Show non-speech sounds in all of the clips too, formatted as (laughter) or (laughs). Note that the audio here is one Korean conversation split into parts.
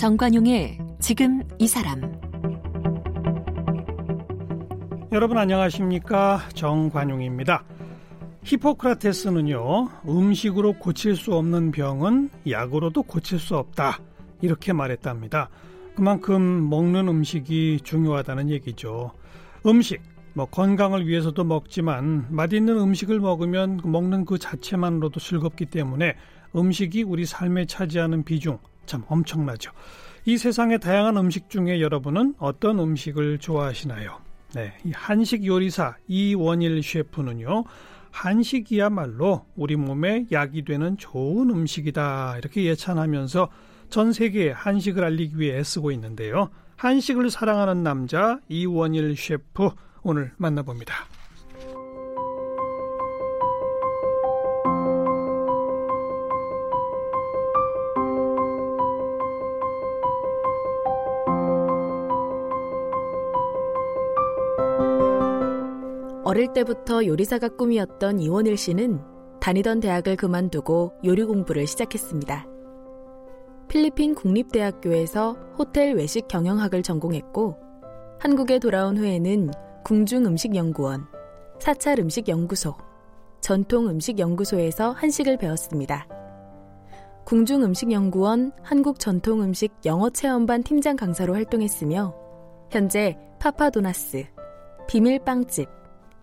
정관용의 지금 이 사람 여러분 안녕하십니까 정관용입니다. 히포크라테스는요 음식으로 고칠 수 없는 병은 약으로도 고칠 수 없다 이렇게 말했답니다. 그만큼 먹는 음식이 중요하다는 얘기죠. 음식 뭐 건강을 위해서도 먹지만 맛있는 음식을 먹으면 먹는 그 자체만으로도 즐겁기 때문에 음식이 우리 삶에 차지하는 비중 참 엄청나죠. 이 세상의 다양한 음식 중에 여러분은 어떤 음식을 좋아하시나요? 네, 이 한식 요리사 이원일 셰프는요. 한식이야말로 우리 몸에 약이 되는 좋은 음식이다. 이렇게 예찬하면서 전 세계에 한식을 알리기 위해 애쓰고 있는데요. 한식을 사랑하는 남자 이원일 셰프 오늘 만나봅니다. 어릴 때부터 요리사가 꿈이었던 이원일 씨는 다니던 대학을 그만두고 요리 공부를 시작했습니다. 필리핀 국립대학교에서 호텔 외식 경영학을 전공했고 한국에 돌아온 후에는 궁중음식연구원, 사찰음식연구소, 전통음식연구소에서 한식을 배웠습니다. 궁중음식연구원 한국전통음식 영어체험반 팀장 강사로 활동했으며 현재 파파도나스, 비밀빵집,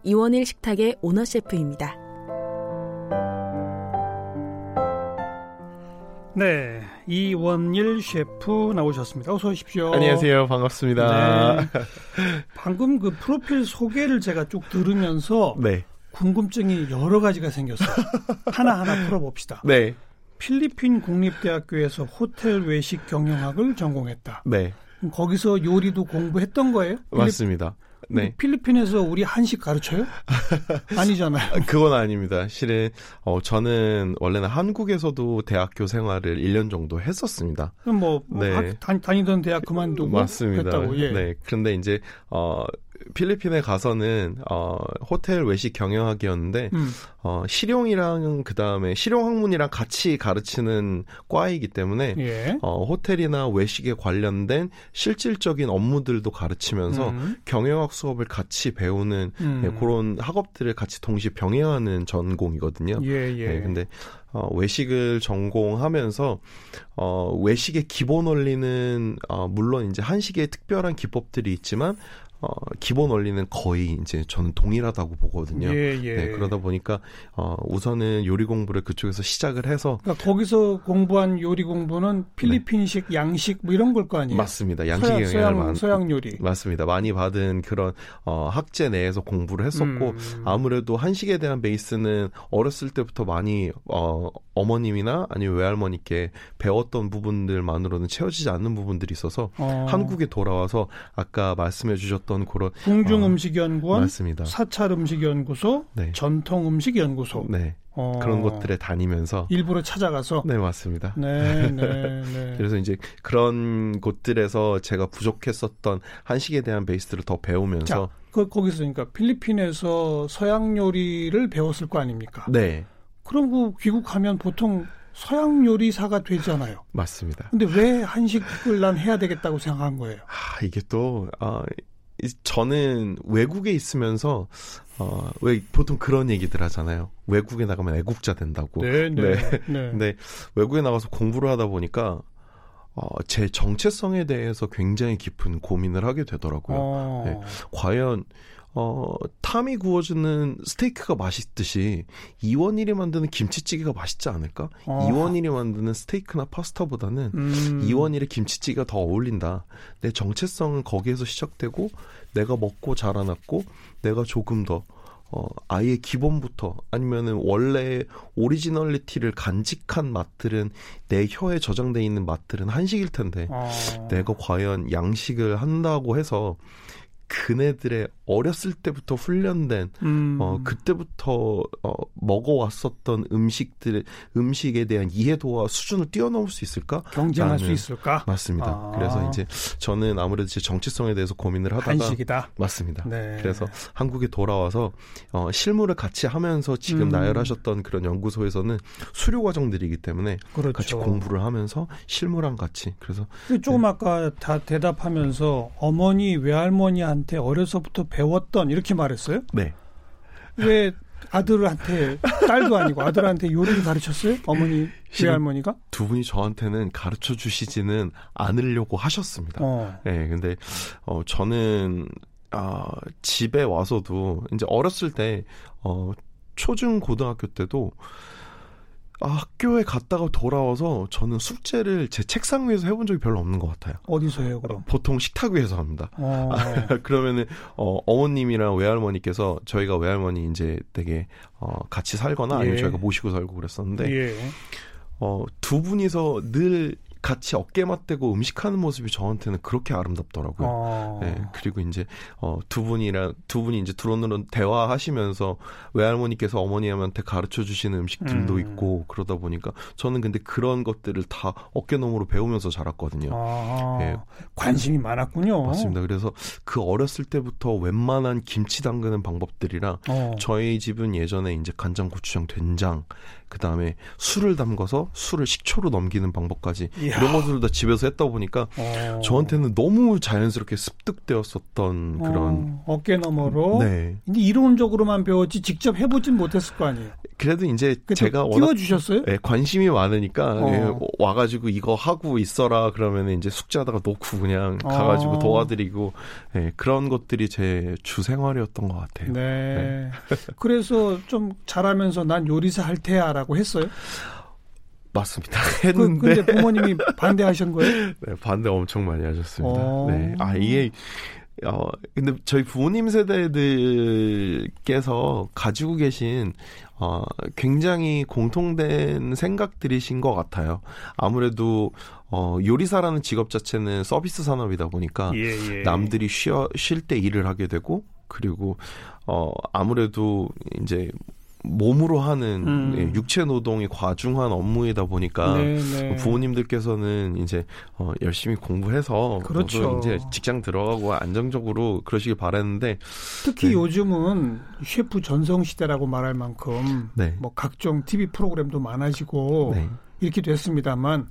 이원일 식탁의 오너 셰프입니다. 네, 이원일 셰프 나오셨습니다. 어서 오십시오. 안녕하세요. 반갑습니다. 네. 방금 그 프로필 소개를 제가 쭉 들으면서 네. 궁금증이 여러 가지가 생겼어요. 하나하나 풀어봅시다. (laughs) 네. 필리핀 국립대학교에서 호텔 외식 경영학을 전공했다. 네. 거기서 요리도 공부했던 거예요? 맞습니다. 네. 필리핀에서 우리 한식 가르쳐요? (laughs) 아니잖아요. 그건 아닙니다. 실은 어 저는 원래는 한국에서도 대학교 생활을 1년 정도 했었습니다. 그럼 뭐, 뭐 네. 학, 다니던 대학 그만두고 맞습니다. 했다고. 예. 네. 그런데 이제 어 필리핀에 가서는 어 호텔 외식 경영학이었는데 음. 어 실용이랑 그다음에 실용 학문이랑 같이 가르치는 과이기 때문에 예. 어 호텔이나 외식에 관련된 실질적인 업무들도 가르치면서 음. 경영학 수업을 같이 배우는 음. 예, 그런 학업들을 같이 동시에 병행하는 전공이거든요. 예, 예. 예 근데 어, 외식을 전공하면서 어, 외식의 기본 원리는 어, 물론 이제 한식의 특별한 기법들이 있지만 어, 기본 원리는 거의 이제 저는 동일하다고 보거든요. 예, 예. 네, 그러다 보니까 어, 우선은 요리 공부를 그쪽에서 시작을 해서 그러니까 거기서 공부한 요리 공부는 필리핀식, 네. 양식 뭐 이런 걸 거 아니에요? 맞습니다. 양식 영향을 서양, 많 서양 요리 맞습니다. 많이 받은 그런 어, 학제 내에서 공부를 했었고 음. 아무래도 한식에 대한 베이스는 어렸을 때부터 많이 어, 어머님이나 아니면 외할머니께 배웠던 부분들만으로는 채워지지 않는 부분들이 있어서 어. 한국에 돌아와서 아까 말씀해 주셨 던 그런 궁중음식 연구원, 어, 맞습니다. 사찰 음식 연구소, 네. 전통 음식 연구소 네. 어. 그런 곳들에 다니면서 일부러 찾아가서 네 맞습니다. (laughs) 네, 네, 네. 그래서 이제 그런 곳들에서 제가 부족했었던 한식에 대한 베이스를 더 배우면서 자, 그 거기서 그러니까 필리핀에서 서양 요리를 배웠을 거 아닙니까? 네. 그럼 그 귀국하면 보통 서양 요리사가 되잖아요. 맞습니다. 근데 왜 한식을 난 해야 되겠다고 생각한 거예요? 아, 이게 또, 아, 저는 외국에 있으면서, 어, 왜 보통 그런 얘기들 하잖아요. 외국에 나가면 애국자 된다고. 네, 네. 네. 네. (laughs) 근데 외국에 나가서 공부를 하다 보니까, 어, 제 정체성에 대해서 굉장히 깊은 고민을 하게 되더라고요. 어. 네. 과연, 어, 탐이 구워주는 스테이크가 맛있듯이 이원일이 만드는 김치찌개가 맛있지 않을까? 어. 이원일이 만드는 스테이크나 파스타보다는 음. 이원일의 김치찌개가 더 어울린다. 내 정체성은 거기에서 시작되고 내가 먹고 자라났고 내가 조금 더 어, 아예 기본부터 아니면은 원래 originality를 간직한 맛들은 내 혀에 저장돼 있는 맛들은 한식일 텐데 어. 내가 과연 양식을 한다고 해서 그네들의 어렸을 때부터 훈련된 음. 어 그때부터 어 먹어왔었던 음식들 음식에 대한 이해도와 수준을 뛰어넘을 수 있을까? 경쟁할 수 있을까? 맞습니다. 아. 그래서 이제 저는 아무래도 제 정체성에 대해서 고민을 하다가 한식이다. 맞습니다. 네. 그래서 한국에 돌아와서 어 실무를 같이 하면서 지금 음. 나열하셨던 그런 연구소에서는 수료 과정들이기 때문에 그렇죠. 같이 공부를 하면서 실무랑 같이 그래서 조금 네. 아까 다 대답하면서 어머니 외할머니한 테 어려서부터 배웠던 이렇게 말했어요? 네. 왜 아들한테 딸도 아니고 아들한테 요리를 가르쳤어요? 어머니 외할머니가? 두 분이 저한테는 가르쳐 주시지는 않으려고 하셨습니다. 어. 네, 근데 어 저는 아 집에 와서도 이제 어렸을 때 어 초중 고등학교 때도 아, 학교에 갔다가 돌아와서 저는 숙제를 제 책상 위에서 해본 적이 별로 없는 것 같아요. 어디서 해요, 그럼? 보통 식탁 위에서 합니다. 어. (laughs) 그러면은, 어, 어머님이랑 외할머니께서 저희가 외할머니 이제 되게, 어, 같이 살거나 아니면 예. 저희가 모시고 살고 그랬었는데, 예. 어, 두 분이서 늘 같이 어깨 맞대고 음식하는 모습이 저한테는 그렇게 아름답더라고요. 어. 네, 그리고 이제 어, 두 분이랑 두 분이 이제 드론으로 대화하시면서 외할머니께서 어머니한테 가르쳐 주시는 음식들도 음. 있고 그러다 보니까 저는 근데 그런 것들을 다 어깨너머로 배우면서 자랐거든요. 아. 네. 관심이 많았군요. 맞습니다. 그래서 그 어렸을 때부터 웬만한 김치 담그는 방법들이랑 어. 저희 집은 예전에 이제 간장, 고추장, 된장 그 다음에 술을 담궈서 술을 식초로 넘기는 방법까지 이야. 이런 것들을 다 집에서 했다 보니까 어. 저한테는 너무 자연스럽게 습득되었었던 그런 어, 깨 너머로. 네. 근데 이론적으로만 배웠지 직접 해보진 못했을 거 아니에요. 그래도 이제 제가 워낙 주셨어요? 네, 관심이 많으니까 어. 예, 와가지고 이거 하고 있어라 그러면 이제 숙제하다가 놓고 그냥 가가지고 어. 도와드리고 예, 그런 것들이 제 주 생활이었던 것 같아요. 네. 네. (laughs) 그래서 좀 잘하면서 난 요리사 할 테야 라고 했어요. 맞습니다. 그, 했는데. 그, 근데 부모님이 반대하신 거예요? (laughs) 네, 반대 엄청 많이 하셨습니다. 어. 네. 아, 이게, 어, 근데 저희 부모님 세대들께서 가지고 계신, 어, 굉장히 공통된 생각들이신 것 같아요. 아무래도, 어, 요리사라는 직업 자체는 서비스 산업이다 보니까 예, 예. 남들이 쉬어, 쉴 때 일을 하게 되고, 그리고, 어, 아무래도 이제 몸으로 하는 음. 예, 육체 노동이 과중한 업무이다 보니까 네네. 네. 부모님들께서는 이제 어, 열심히 공부해서 그렇죠. 이제 직장 들어가고 안정적으로 그러시길 바랬는데 특히 네. 요즘은 셰프 전성 시대라고 말할 만큼 네. 뭐 각종 TV 프로그램도 많아지고 네. 이렇게 됐습니다만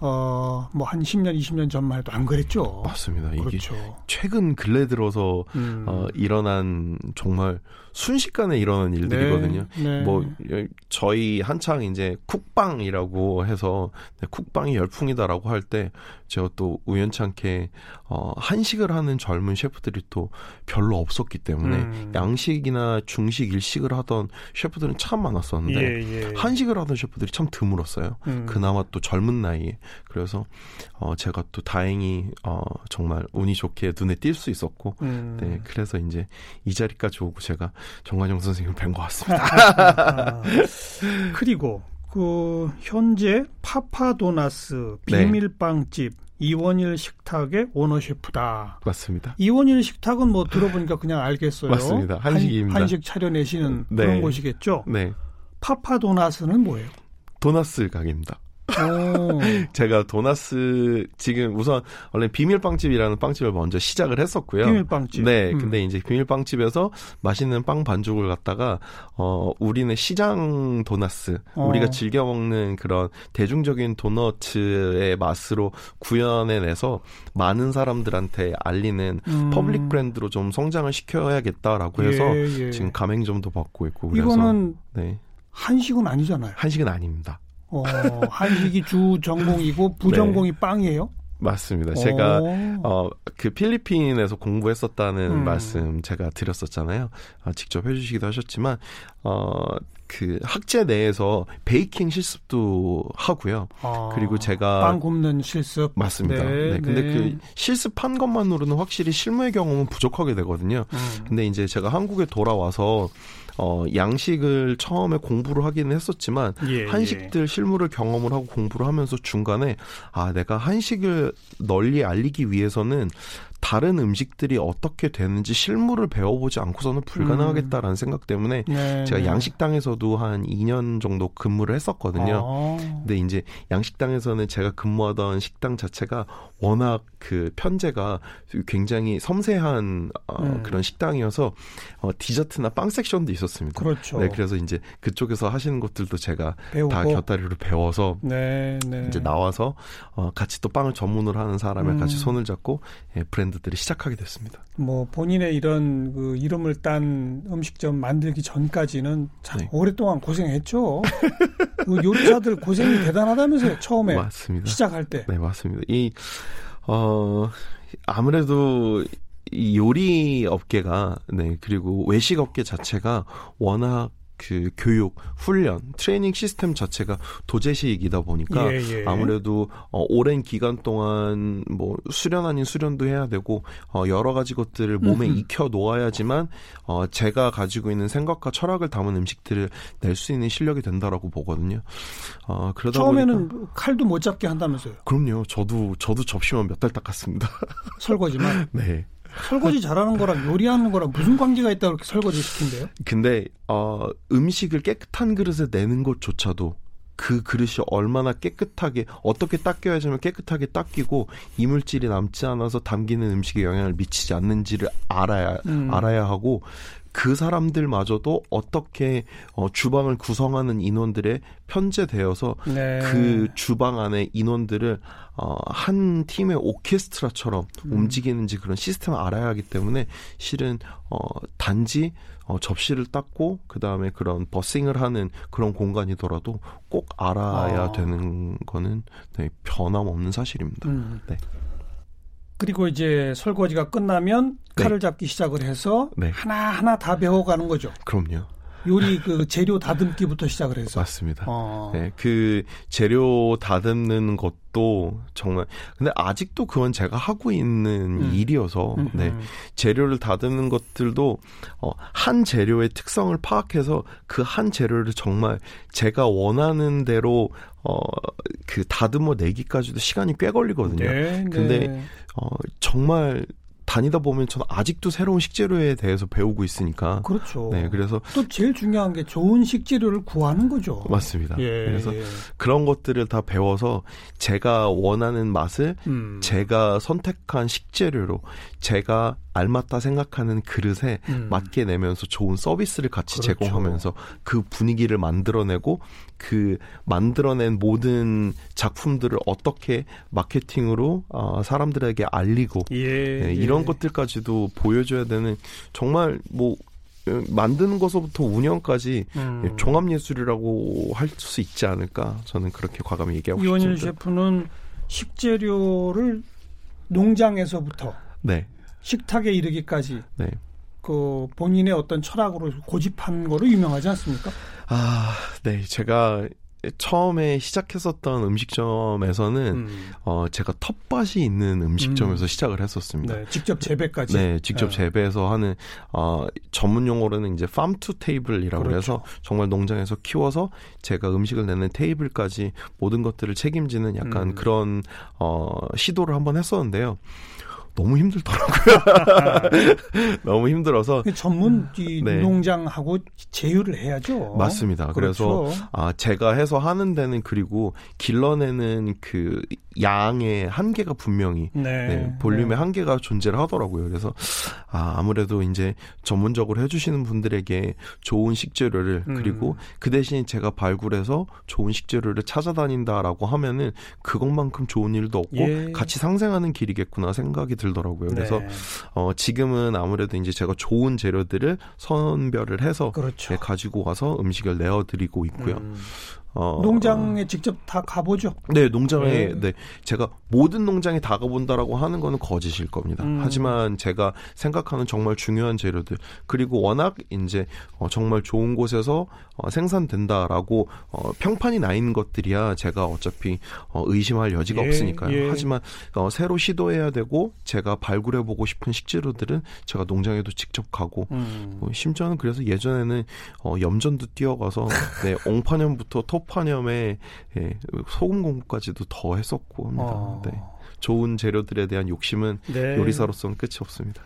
어, 뭐 한 10년, 20년 전만 해도 안 그랬죠. 맞습니다. 그렇죠. 최근 근래 들어서 음. 어, 일어난 정말 순식간에 일어난 일들이거든요. 네, 네. 뭐 저희 한창 이제 쿡방이라고 해서 네, 쿡방이 열풍이다라고 할 때 제가 또 우연찮게 어 한식을 하는 젊은 셰프들이 또 별로 없었기 때문에 음. 양식이나 중식, 일식을 하던 셰프들은 참 많았었는데 예, 예. 한식을 하던 셰프들이 참 드물었어요. 음. 그나마 또 젊은 나이에 그래서 어 제가 또 다행히 어 정말 운이 좋게 눈에 띌 수 있었고 음. 네 그래서 이제 이 자리까지 오고 제가 정관영 선생님 뵌 것 같습니다. 그리고 그 현재 파파도나스 네. 비밀빵집 네. 이원일 식탁의 오너 셰프다. 맞습니다. 이원일 식탁은 뭐 들어보니까 그냥 알겠어요. 맞습니다. 한식입니다. 한, 식 차려내시는 네. 그런 곳이겠죠. 네. 파파도나스는 뭐예요? 도나스 가게입니다. 제가 도나스 지금 우선 원래 비밀 빵집이라는 빵집을 먼저 시작을 했었고요. 비밀 빵집. 네, 음. 근데 이제 비밀 빵집에서 맛있는 빵 반죽을 갖다가 어 우리는 시장 도나스, 어. 우리가 즐겨 먹는 그런 대중적인 도너츠의 맛으로 구현해내서 많은 사람들한테 알리는 음. public 브랜드로 좀 성장을 시켜야겠다라고 해서 예, 예. 지금 가맹점도 받고 있고 그래서 이거는 네. 한식은 아니잖아요. 한식은 아닙니다. 어, 한식이 주 전공이고 부전공이 네. 빵이에요? 맞습니다. 제가 어 그 필리핀에서 공부했었다는 음. 말씀 제가 드렸었잖아요. 아, 직접 해주시기도 하셨지만 어 그 학제 내에서 베이킹 실습도 하고요. 아, 그리고 제가 빵 굽는 실습 맞습니다. 네, 네. 근데 네. 그 실습한 것만으로는 확실히 실무의 경험은 부족하게 되거든요. 음. 근데 이제 제가 한국에 돌아와서 어, 양식을 처음에 공부를 하기는 했었지만 예, 예. 한식들 예. 실무를 경험을 하고 공부를 하면서 중간에 아 내가 한식을 널리 알리기 위해서는 다른 음식들이 어떻게 되는지 실물을 배워보지 않고서는 불가능하겠다라는 음. 생각 때문에 네, 제가 네. 양식당에서도 한 2년 정도 근무를 했었거든요. 아. 근데 이제 양식당에서는 제가 근무하던 식당 자체가 워낙 그 편제가 굉장히 섬세한 어, 음. 그런 식당이어서 어, 디저트나 빵 섹션도 있었습니다. 그렇죠. 네, 그래서 이제 그쪽에서 하시는 것들도 제가 배우고. 다 곁다리로 배워서 네, 네. 이제 나와서 어, 같이 또 빵을 전문으로 하는 사람을 음. 같이 손을 잡고 예, 브랜드 들이 시작하게 됐습니다. 뭐 본인의 이런 그 이름을 딴 음식점 만들기 전까지는 참 네. 오랫동안 고생했죠. 그 요리사들 고생이 대단하다면서요 처음에 맞습니다. 시작할 때. 네 맞습니다. 이 어, 아무래도 이 요리 업계가 네 그리고 외식 업계 자체가 워낙 그 교육, 훈련, 트레이닝 시스템 자체가 도제시이다 보니까 예, 예. 아무래도 어, 오랜 기간 동안 뭐 수련 아닌 수련도 해야 되고 어, 여러 가지 것들을 몸에 음흠. 익혀 놓아야지만 어, 제가 가지고 있는 생각과 철학을 담은 음식들을 낼 수 있는 실력이 된다라고 보거든요. 어, 그러다 처음에는 보니까, 칼도 못 잡게 한다면서요? 그럼요. 저도 저도 접시만 몇 달 닦았습니다. (laughs) 설거지만. 네. 설거지 잘하는 거랑 요리하는 거랑 무슨 관계가 있다고 이렇게 설거지 시킨대요? 근데 어 음식을 깨끗한 그릇에 내는 것조차도 그 그릇이 얼마나 깨끗하게 어떻게 닦여야지만 깨끗하게 닦이고 이물질이 남지 않아서 담기는 음식에 영향을 미치지 않는지를 알아야 음. 알아야 하고 그 사람들마저도 어떻게 어, 주방을 구성하는 인원들의 편제되어서 네. 그 주방 안에 인원들을 어, 한 팀의 오케스트라처럼 음. 움직이는지 그런 시스템을 알아야 하기 때문에 실은 어, 단지 어, 접시를 닦고 그 다음에 그런 버싱을 하는 그런 공간이더라도 꼭 알아야 아. 되는 거는 네, 변함없는 사실입니다. 음. 네. 그리고 이제 설거지가 끝나면 네. 칼을 잡기 시작을 해서 네. 하나하나 다 배워가는 거죠. 그럼요. 요리 그 재료 다듬기부터 시작을 해서 맞습니다. 어. 네, 그 재료 다듬는 것도 정말 근데 아직도 그건 제가 하고 있는 음. 일이어서 음. 네 재료를 다듬는 것들도 어, 한 재료의 특성을 파악해서 그 한 재료를 정말 제가 원하는 대로 어, 그 다듬어 내기까지도 시간이 꽤 걸리거든요. 네, 근데 네. 어, 정말 다니다 보면 저는 아직도 새로운 식재료에 대해서 배우고 있으니까. 그렇죠. 네, 그래서 또 제일 중요한 게 좋은 식재료를 구하는 거죠. 맞습니다. 예, 그래서 예. 그런 것들을 다 배워서 제가 원하는 맛을 음. 제가 선택한 식재료로 제가 알맞다 생각하는 그릇에 음. 맞게 내면서 좋은 서비스를 같이 그렇죠. 제공하면서 그 분위기를 만들어내고 그 만들어낸 모든 작품들을 어떻게 마케팅으로 어, 사람들에게 알리고 예, 네, 이런 예. 것들까지도 보여줘야 되는 정말 뭐 만드는 것부터 운영까지 음. 종합 예술이라고 할 수 있지 않을까 저는 그렇게 과감히 얘기하고 싶습니다. 이원일 셰프는 식재료를 농장에서부터 네. 식탁에 이르기까지 네. 그 본인의 어떤 철학으로 고집한 거로 유명하지 않습니까? 아, 네. 제가 처음에 시작했었던 음식점에서는 음. 어 제가 텃밭이 있는 음식점에서 음. 시작을 했었습니다. 네, 직접 재배까지. 네, 직접 네. 재배해서 하는 어 전문 용어로는 이제 팜투 테이블이라고 그렇죠. 해서 정말 농장에서 키워서 제가 음식을 내는 테이블까지 모든 것들을 책임지는 약간 음. 그런 어 시도를 한번 했었는데요. 너무 힘들더라고요. (laughs) 너무 힘들어서 전문 이 네. 농장하고 제휴를 해야죠. 맞습니다. 그렇죠. 그래서 아 제가 해서 하는 데는 그리고 길러내는 그 양의 한계가 분명히 네. 네, 볼륨의 네. 한계가 존재를 하더라고요. 그래서 아 아무래도 이제 전문적으로 해주시는 분들에게 좋은 식재료를 음. 그리고 그 대신 제가 발굴해서 좋은 식재료를 찾아다닌다라고 하면은 그것만큼 좋은 일도 없고 예. 같이 상생하는 길이겠구나 생각이 들. 들더라고요. 그래서 네. 어, 지금은 아무래도 이제 제가 좋은 재료들을 선별을 해서 그렇죠. 네, 가지고 와서 음식을 내어드리고 있고요. 음. 어, 농장에 직접 다 가보죠. 네, 농장에 네. 네. 제가 모든 농장에 다 가본다라고 하는 거는 거짓일 겁니다. 음. 하지만 제가 생각하는 정말 중요한 재료들 그리고 워낙 이제 어, 정말 좋은 곳에서 어, 생산된다라고 어, 평판이 나 있는 것들이야 제가 어차피 어, 의심할 여지가 예, 없으니까요. 예. 하지만 어, 새로 시도해야 되고 제가 발굴해 보고 싶은 식재료들은 제가 농장에도 직접 가고 음. 뭐, 심지어는 그래서 예전에는 어, 염전도 뛰어가서 네, 옹파년부터 토파년에 예, 소금 공부까지도 더 했었고 합니다. 어. 네. 좋은 재료들에 대한 욕심은 네. 요리사로서는 끝이 없습니다.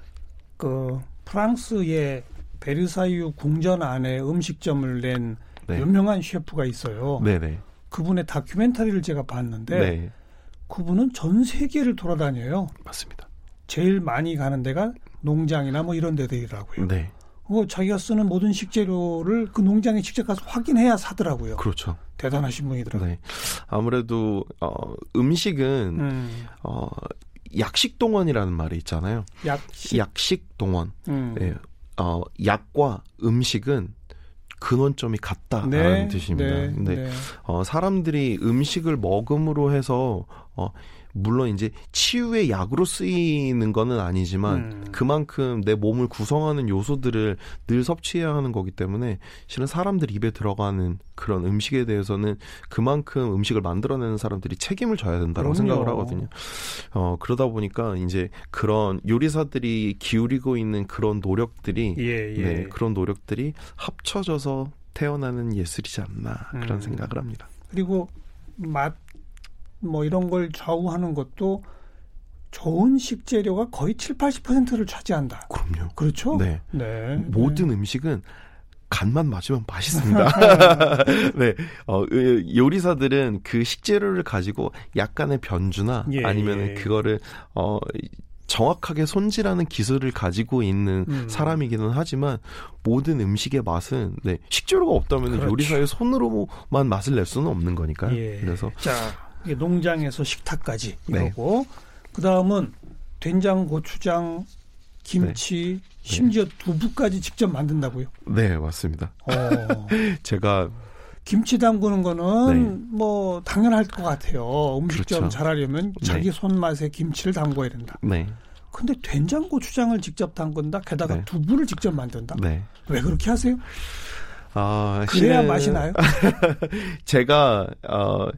그 프랑스의 베르사유 궁전 안에 음식점을 낸 네. 유명한 셰프가 있어요. 네네. 그분의 다큐멘터리를 제가 봤는데 네. 그분은 전 세계를 돌아다녀요. 맞습니다. 제일 많이 가는 데가 농장이나 뭐 이런 데들이라고요. 네. 어, 자기가 쓰는 모든 식재료를 그 농장에 직접 가서 확인해야 사더라고요. 그렇죠. 대단하신 분이더라고요. 네. 아무래도 어, 음식은 음, 어, 약식 동원이라는 말이 있잖아요. 약식. 약식 동원. 음. 예. 어, 약과 음식은 근원점이 같다라는 네, 뜻입니다. 네, 근데 네. 어, 사람들이 음식을 먹음으로 해서 어, 물론 이제 치유의 약으로 쓰이는 거는 아니지만 음. 그만큼 내 몸을 구성하는 요소들을 늘 섭취해야 하는 거기 때문에 실은 사람들 입에 들어가는 그런 음식에 대해서는 그만큼 음식을 만들어내는 사람들이 책임을 져야 된다고. 생각을 하거든요. 어, 그러다 보니까 이제 그런 요리사들이 기울이고 있는 그런 노력들이 예, 예. 네, 그런 노력들이 합쳐져서 태어나는 예술이지 않나 그런 음. 생각을 합니다. 그리고 맛 뭐 이런 걸 좌우하는 것도 좋은 식재료가 거의 7, 80%를 차지한다. 그럼요. 그렇죠? 네. 네. 모든 음식은 간만 맞으면 맛있습니다. (laughs) (laughs) 네. 어, 그 요리사들은 그 식재료를 가지고 약간의 변주나 예, 아니면 예. 그거를 어 정확하게 손질하는 기술을 가지고 있는 음. 사람이기는 하지만 모든 음식의 맛은 네, 식재료가 없다면 그렇죠. 요리사의 손으로만 맛을 낼 수는 없는 거니까요. 예. 그래서 자, 농장에서 식탁까지 네. 이거고 그다음은 된장, 고추장, 김치, 네. 심지어 두부까지 직접 만든다고요. 네, 맞습니다. 어. (laughs) 제가 김치 담그는 거는 뭐 당연할 것 같아요. 음식점 네. 그렇죠. 잘하려면 자기 네. 손맛에 김치를 담궈야 된다. 네. 근데 된장 고추장을 직접 담근다. 게다가 네. 두부를 직접 만든다. 네. 왜 그렇게 하세요? 아, 그래야 실은 맛이 나요. (laughs) 제가 어,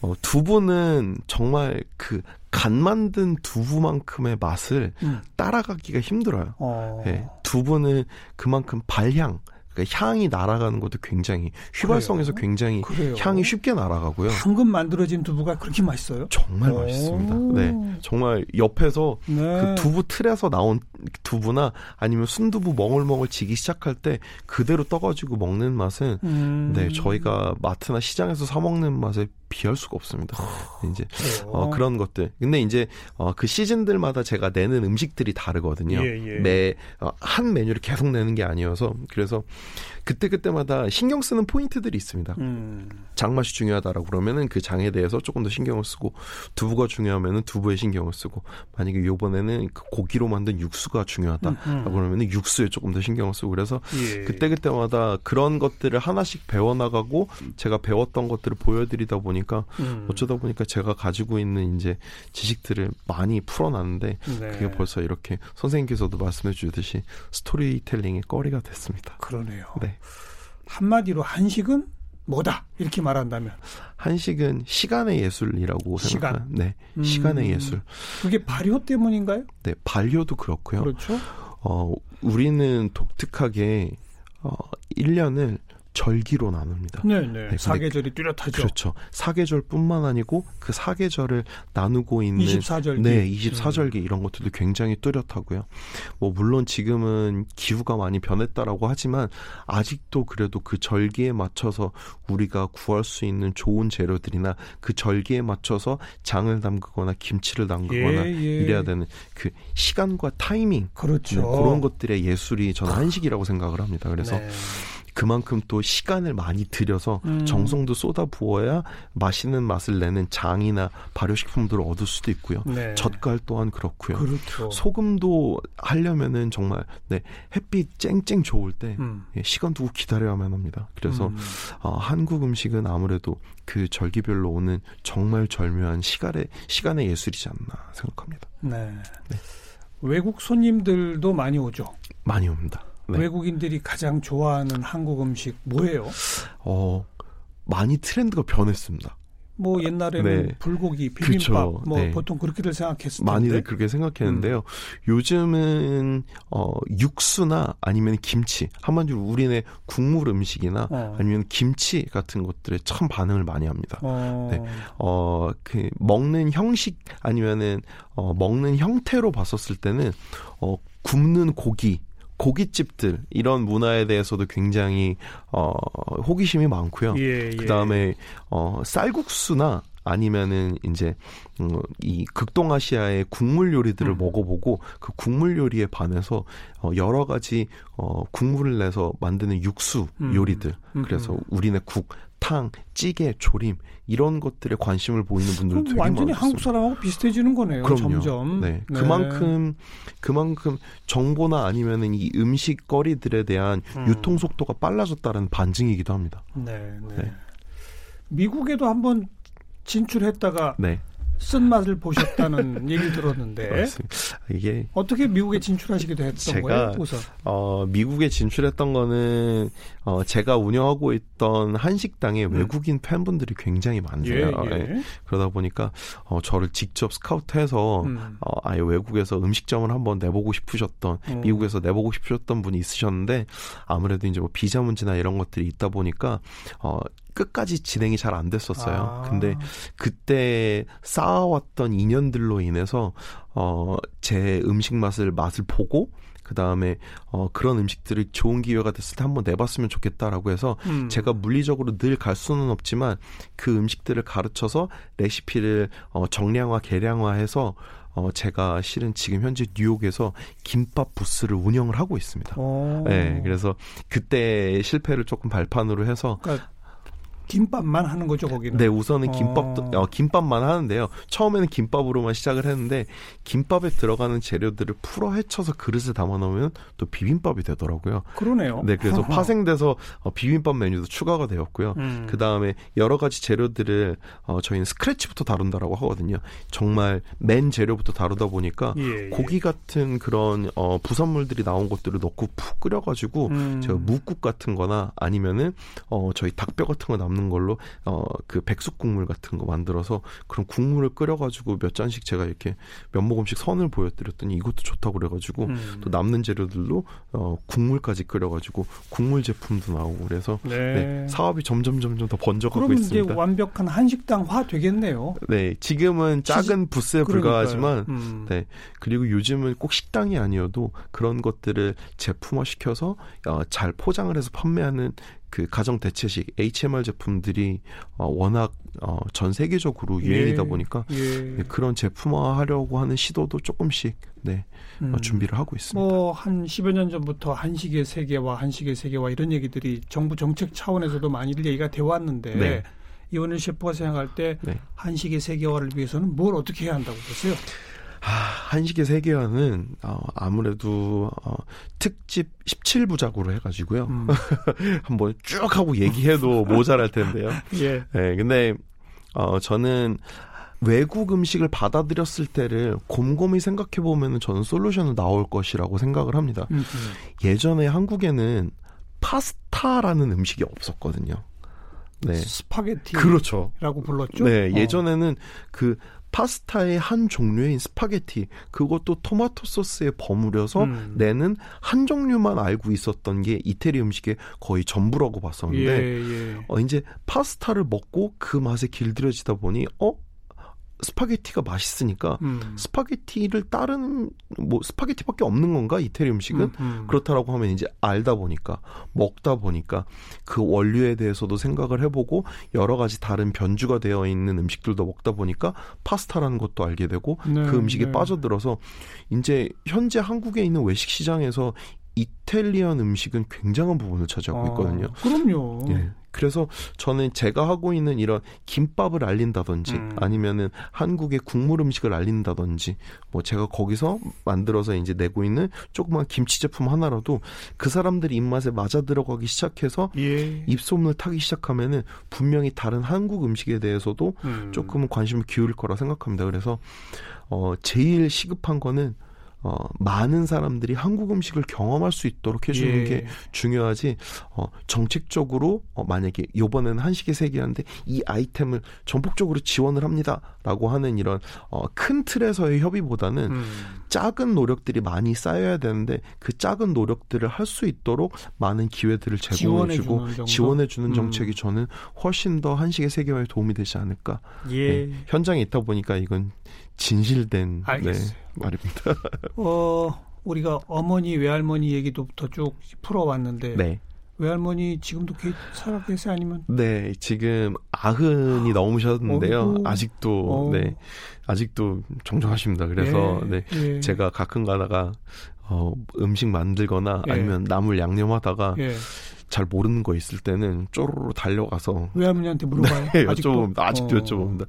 어, 두부는 정말 그 간 만든 두부만큼의 맛을 음. 따라가기가 힘들어요. 어. 예, 두부는 그만큼 발향, 그러니까 향이 날아가는 것도 굉장히 휘발성에서 그래요? 굉장히 그래요. 향이 쉽게 날아가고요. 방금 만들어진 두부가 그렇게 맛있어요? 정말 오. 맛있습니다. 네, 정말 옆에서 네. 그 두부 틀에서 나온 두부나 아니면 순두부 멍울멍울 지기 시작할 때 그대로 떠가지고 먹는 맛은 음. 네 저희가 마트나 시장에서 사 먹는 맛에 비할 수가 없습니다. 이제 그래요. 어, 그런 것들. 근데 이제 어, 그 시즌들마다 제가 내는 음식들이 다르거든요. 예, 예. 매, 어, 한 메뉴를 계속 내는 게 아니어서 그래서 그때 그때마다 신경 쓰는 포인트들이 있습니다. 음. 장맛이 중요하다라고 그러면은 그 장에 대해서 조금 더 신경을 쓰고 두부가 중요하면은 두부에 신경을 쓰고 만약에 요번에는 그 고기로 만든 육수가 중요하다. 음, 음. 라고 그러면은 육수에 조금 더 신경을 쓰고 그래서 예. 그때 그때마다 그런 것들을 하나씩 배워나가고 제가 배웠던 것들을 보여드리다 보니 까 음. 어쩌다 보니까 제가 가지고 있는 이제 지식들을 많이 풀어놨는데 네. 그게 벌써 이렇게 선생님께서도 말씀해 주듯이 스토리텔링의 거리가 됐습니다. 그러네요. 네. 한마디로 한식은 뭐다 이렇게 말한다면 한식은 시간의 예술이라고 시간. 생각해요. 네. 음. 시간의 예술. 그게 발효 때문인가요? 네. 반려도 그렇고요. 그렇죠. 어, 우리는 독특하게 어, 1년을 절기로 나눕니다. 네네. 근데 사계절이 뚜렷하죠. 그렇죠. 사계절뿐만 아니고 그 사계절을 나누고 있는 24절기. 네, 24절기 이런 것들도 굉장히 뚜렷하고요. 뭐 물론 지금은 기후가 많이 변했다라고 하지만 아직도 그래도 그 절기에 맞춰서 우리가 구할 수 있는 좋은 재료들이나 그 절기에 맞춰서 장을 담그거나 김치를 담그거나 예, 예. 이래야 되는 그 시간과 타이밍 그렇죠. 네, 그런 것들의 예술이 저는 한식이라고 생각을 합니다. 그래서 네. 그만큼 또 시간을 많이 들여서 음. 정성도 쏟아 부어야 맛있는 맛을 내는 장이나 발효식품들을 얻을 수도 있고요. 네. 젓갈 또한 그렇고요. 그렇죠. 소금도 하려면은 정말 네, 햇빛 쨍쨍 좋을 때 음. 예, 시간 두고 기다려야만 합니다. 그래서 음. 어, 한국 음식은 아무래도 그 절기별로 오는 정말 절묘한 시간의 시간의 예술이지 않나 생각합니다. 네. 네. 외국 손님들도 많이 오죠. 많이 옵니다. 네. 외국인들이 가장 좋아하는 한국 음식 뭐예요? 어, 많이 트렌드가 변했습니다. 뭐 옛날에는 네. 불고기, 비빔밥 그쵸. 뭐 네. 보통 그렇게들 생각했을 텐데 많이들 그렇게 생각했는데요. 요즘은 어 육수나 아니면 김치 한마디로 우리네 국물 음식이나 어. 아니면 김치 같은 것들에 참 반응을 많이 합니다. 어, 네. 어, 그, 먹는 형식 아니면은, 어, 먹는 형태로 봤었을 때는, 어, 굽는 고기, 고깃집들, 이런 문화에 대해서도 굉장히, 어, 호기심이 많고요. 예, 예. 그 다음에, 어, 쌀국수나 아니면은 이제 음, 이 극동아시아의 국물 요리들을 음. 먹어보고 그 국물 요리에 반해서 어, 여러 가지 어, 국물을 내서 만드는 육수 음. 요리들 음, 그래서 음. 우리네 국, 탕, 찌개, 조림 이런 것들에 관심을 보이는 분들도 되게 완전히 많았어요. 한국 사람하고 비슷해지는 거네요. 그럼요. 점점. 네. 그만큼 그만큼 정보나 아니면은 이 음식 거리들에 대한 음. 유통 속도가 빨라졌다는 반증이기도 합니다. 네, 네. 네. 미국에도 한번 진출했다가 네. 쓴맛을 보셨다는 (laughs) 얘기를 들었는데 맞습니다. 이게 어떻게 미국에 진출하시기도 했던 제가 거예요? 우선. 어, 미국에 진출했던 거는 어, 제가 운영하고 있던 한식당에 음. 외국인 팬분들이 굉장히 많으세요. 예, 예. 예. 그러다 보니까 어, 저를 직접 스카우트해서 음. 어, 아예 외국에서 음식점을 한번 내보고 싶으셨던 음. 미국에서 내보고 싶으셨던 분이 있으셨는데 아무래도 이제 뭐 비자 문제나 이런 것들이 있다 보니까 어, 끝까지 진행이 잘 안 됐었어요. 아. 근데 그때 쌓아왔던 인연들로 인해서 어, 제 음식 맛을 맛을 보고 그 다음에 어, 그런 음식들이 좋은 기회가 됐을 때 한번 내봤으면 좋겠다라고 해서 음. 제가 물리적으로 늘 갈 수는 없지만 그 음식들을 가르쳐서 레시피를 어, 정량화 개량화해서 어, 제가 실은 지금 현재 뉴욕에서 김밥 부스를 운영을 하고 있습니다. 어. 네, 그래서 그때 실패를 조금 발판으로 해서 그러니까 김밥만 하는 거죠 거기는. 네, 우선은 김밥도 어. 어, 김밥만 하는데요. 처음에는 김밥으로만 시작을 했는데 김밥에 들어가는 재료들을 풀어 헤쳐서 그릇에 담아 놓으면 또 비빔밥이 되더라고요. 그러네요. 네, 그래서 (laughs) 파생돼서 어, 비빔밥 메뉴도 추가가 되었고요. 음. 그 다음에 여러 가지 재료들을 어, 저희는 스크래치부터 다룬다라고 하거든요. 정말 맨 재료부터 다루다 보니까 예, 예. 고기 같은 그런 어, 부산물들이 나온 것들을 넣고 푹 끓여가지고 음. 제가 묵국 같은-거나 아니면은 어, 저희 닭뼈 같은 거 남는 걸로 어, 그 백숙 국물 같은 거 만들어서 그런 국물을 끓여가지고 몇 잔씩 제가 이렇게 몇 모금씩 선을 보여드렸더니 이것도 좋다고 그래가지고 음. 또 남는 재료들로 어, 국물까지 끓여가지고 국물 제품도 나오고 그래서 네. 네, 사업이 점점 점점 더 번져가고 그러면 있습니다. 이제 완벽한 한식당화 되겠네요. 네, 지금은 작은 부스에 불과하지만. 음. 네. 그리고 요즘은 꼭 식당이 아니어도 그런 것들을 제품화 시켜서 어, 잘 포장을 해서 판매하는 그 가정 대체식 HMR 제품들이 어, 워낙 어, 전 세계적으로 유행이다 예. 보니까 예. 네, 그런 제품화 하려고 하는 시도도 조금씩 네, 어, 음. 준비를 하고 있습니다. 뭐한 10여 년 전부터 한식의 세계와 한식의 세계와 이런 얘기들이 정부 정책 차원에서도 많이들 얘기가 돼 왔는데 네. 이원일 셰프가 생각할 때 네. 한식의 세계화를 위해서는 뭘 어떻게 해야 한다고 보세요? 아, 한식의 세계화는 어, 아무래도 어, 특집 17부작으로 해가지고요. 음. (laughs) 한번 쭉 하고 얘기해도 모자랄 텐데요. (laughs) 예. 네, 근데 어 저는 외국 음식을 받아들였을 때를 곰곰이 생각해 보면은 저는 솔루션은 나올 것이라고 생각을 합니다. 음, 음. 예전에 한국에는 파스타라는 음식이 없었거든요. 네. 스파게티라고 그렇죠. 불렀죠. 네, 어. 예전에는 그 파스타의 한 종류인 스파게티 그것도 토마토 소스에 버무려서 음. 내는 한 종류만 알고 있었던 게 이태리 음식의 거의 전부라고 봤었는데 예, 예. 어, 이제 파스타를 먹고 그 맛에 길들여지다 보니 어 스파게티가 맛있으니까 음. 스파게티를 따르는 뭐 스파게티밖에 없는 건가 이태리 음식은 음, 음. 그렇다라고 하면 이제 알다 보니까 먹다 보니까 그 원료에 대해서도 생각을 해보고 여러 가지 다른 변주가 되어 있는 음식들도 먹다 보니까 파스타라는 것도 알게 되고 네, 그 음식에 네. 빠져들어서 이제 현재 한국에 있는 외식 시장에서 이탈리안 음식은 굉장한 부분을 차지하고 있거든요. 아, 그럼요. 예. 그래서 저는 제가 하고 있는 이런 김밥을 알린다든지 음. 아니면은 한국의 국물 음식을 알린다든지 뭐 제가 거기서 만들어서 이제 내고 있는 조그만 김치 제품 하나라도 그 사람들 입맛에 맞아 들어가기 시작해서 예. 입소문을 타기 시작하면은 분명히 다른 한국 음식에 대해서도 음. 조금은 관심을 기울일 거라 생각합니다. 그래서 어 제일 시급한 거는 어, 많은 사람들이 한국 음식을 경험할 수 있도록 해주는 예. 게 중요하지. 어, 정책적으로 어, 만약에 이번에는 한식의 세계인데 이 아이템을 전폭적으로 지원을 합니다라고 하는 이런 어, 큰 틀에서의 협의보다는 음. 작은 노력들이 많이 쌓여야 되는데 그 작은 노력들을 할 수 있도록 많은 기회들을 제공해주고 지원해주는 음. 정책이 저는 훨씬 더 한식의 세계화에 도움이 되지 않을까. 예. 네, 현장에 있다 보니까 이건 진실된 네. 말입니다. 어, 우리가 어머니, 외할머니 얘기도부터 쭉 풀어왔는데 네. 외할머니 지금도 계, 살아 계세요? 아니면 네, 지금 아흔이 넘으셨는데요. 어이구. 아직도 어. 네, 아직도 정정하십니다. 그래서 예, 네, 예. 제가 가끔 가다가 어, 음식 만들거나 예. 아니면 나물 양념하다가 예. 잘 모르는 거 있을 때는 쪼르르 달려가서 외할머니한테 물어봐요. (laughs) 네, 여쭤봅니다. 아직도 어. 여쭤봅니다.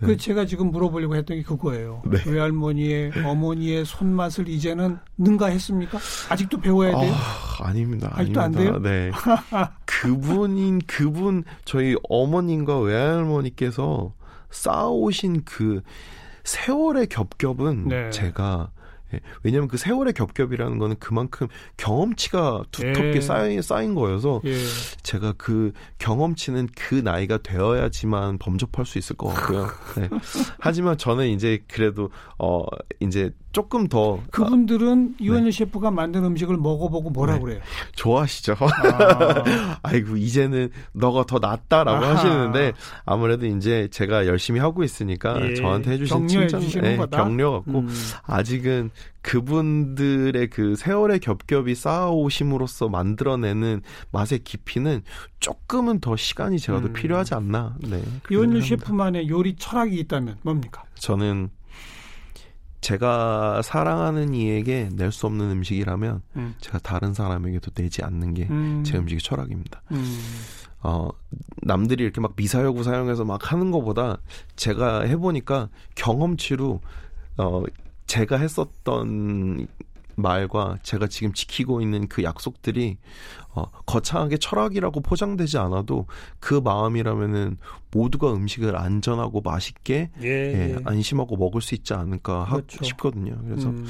그 제가 지금 물어보려고 했던 게 그거예요. 네. 외할머니의 어머니의 손맛을 이제는 능가했습니까? 아직도 배워야 돼요. 아, 아닙니다. 아직도 안 아닙니다. 네. (laughs) 그분인 그분 저희 어머님과 외할머니께서 쌓아오신 그 세월의 겹겹은 네. 제가 예, 왜냐하면 그 세월의 겹겹이라는 거는 그만큼 경험치가 두텁게 예. 쌓인, 쌓인 거여서 예. 제가 그 경험치는 그 나이가 되어야지만 범접할 수 있을 것 같고요. (laughs) 네. 하지만 저는 이제 그래도 어 이제 조금 더 그분들은 이원일 셰프가 만든 음식을 먹어보고 뭐라 네. 그래요? 좋아하시죠. 아, (laughs) 아이고 이제는 너가 더 낫다라고 아하. 하시는데 아무래도 이제 제가 열심히 하고 있으니까 예, 저한테 해주신 칭찬 거다. 격려 같고 음. 아직은 그분들의 그 세월의 겹겹이 쌓아오심으로써 만들어내는 맛의 깊이는 조금은 더 시간이 제가 더 음. 필요하지 않나. 네. 생각합니다. 셰프만의 요리 철학이 있다면 뭡니까? 저는 제가 사랑하는 이에게 낼 수 없는 음식이라면 음. 제가 다른 사람에게도 내지 않는 게제 음. 음식의 철학입니다. 음. 어, 남들이 이렇게 막 미사여구 사용해서 막 하는 것보다 제가 해보니까 경험치로, 어, 제가 했었던 말과 제가 지금 지키고 있는 그 약속들이, 어, 거창하게 철학이라고 포장되지 않아도 그 마음이라면은 모두가 음식을 안전하고 맛있게, 예, 예, 예. 안심하고 먹을 수 있지 않을까 하, 그렇죠. 싶거든요. 그래서 음.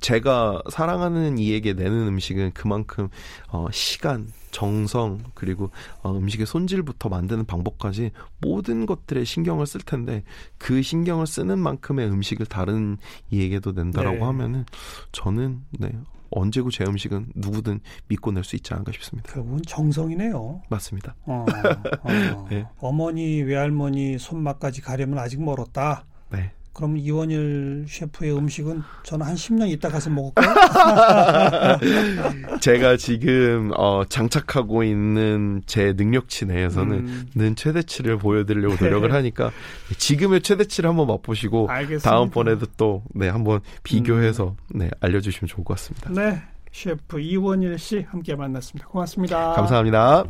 제가 사랑하는 이에게 내는 음식은 그만큼 어, 시간, 정성 그리고 어, 음식의 손질부터 만드는 방법까지 모든 것들에 신경을 쓸 텐데 그 신경을 쓰는 만큼의 음식을 다른 이에게도 낸다라고 네. 하면은 저는 네 언제고 제 음식은 누구든 믿고 낼 수 있지 않을까 싶습니다. 결국은 정성이네요. 맞습니다. 어, 어. (laughs) 네. 어머니, 외할머니 손맛까지 가려면 아직 멀었다. 네. 그럼 이원일 셰프의 음식은 저는 한 10년 있다 가서 먹을까요? (laughs) 제가 지금 어, 장착하고 있는 제 능력치 내에서는 음, 는 최대치를 보여드리려고 노력을 하니까 지금의 최대치를 한번 맛보시고 알겠습니다. 다음번에도 또 네 한번 비교해서 네 알려주시면 좋을 것 같습니다. 네, 셰프 이원일 씨 함께 만났습니다. 고맙습니다. 감사합니다.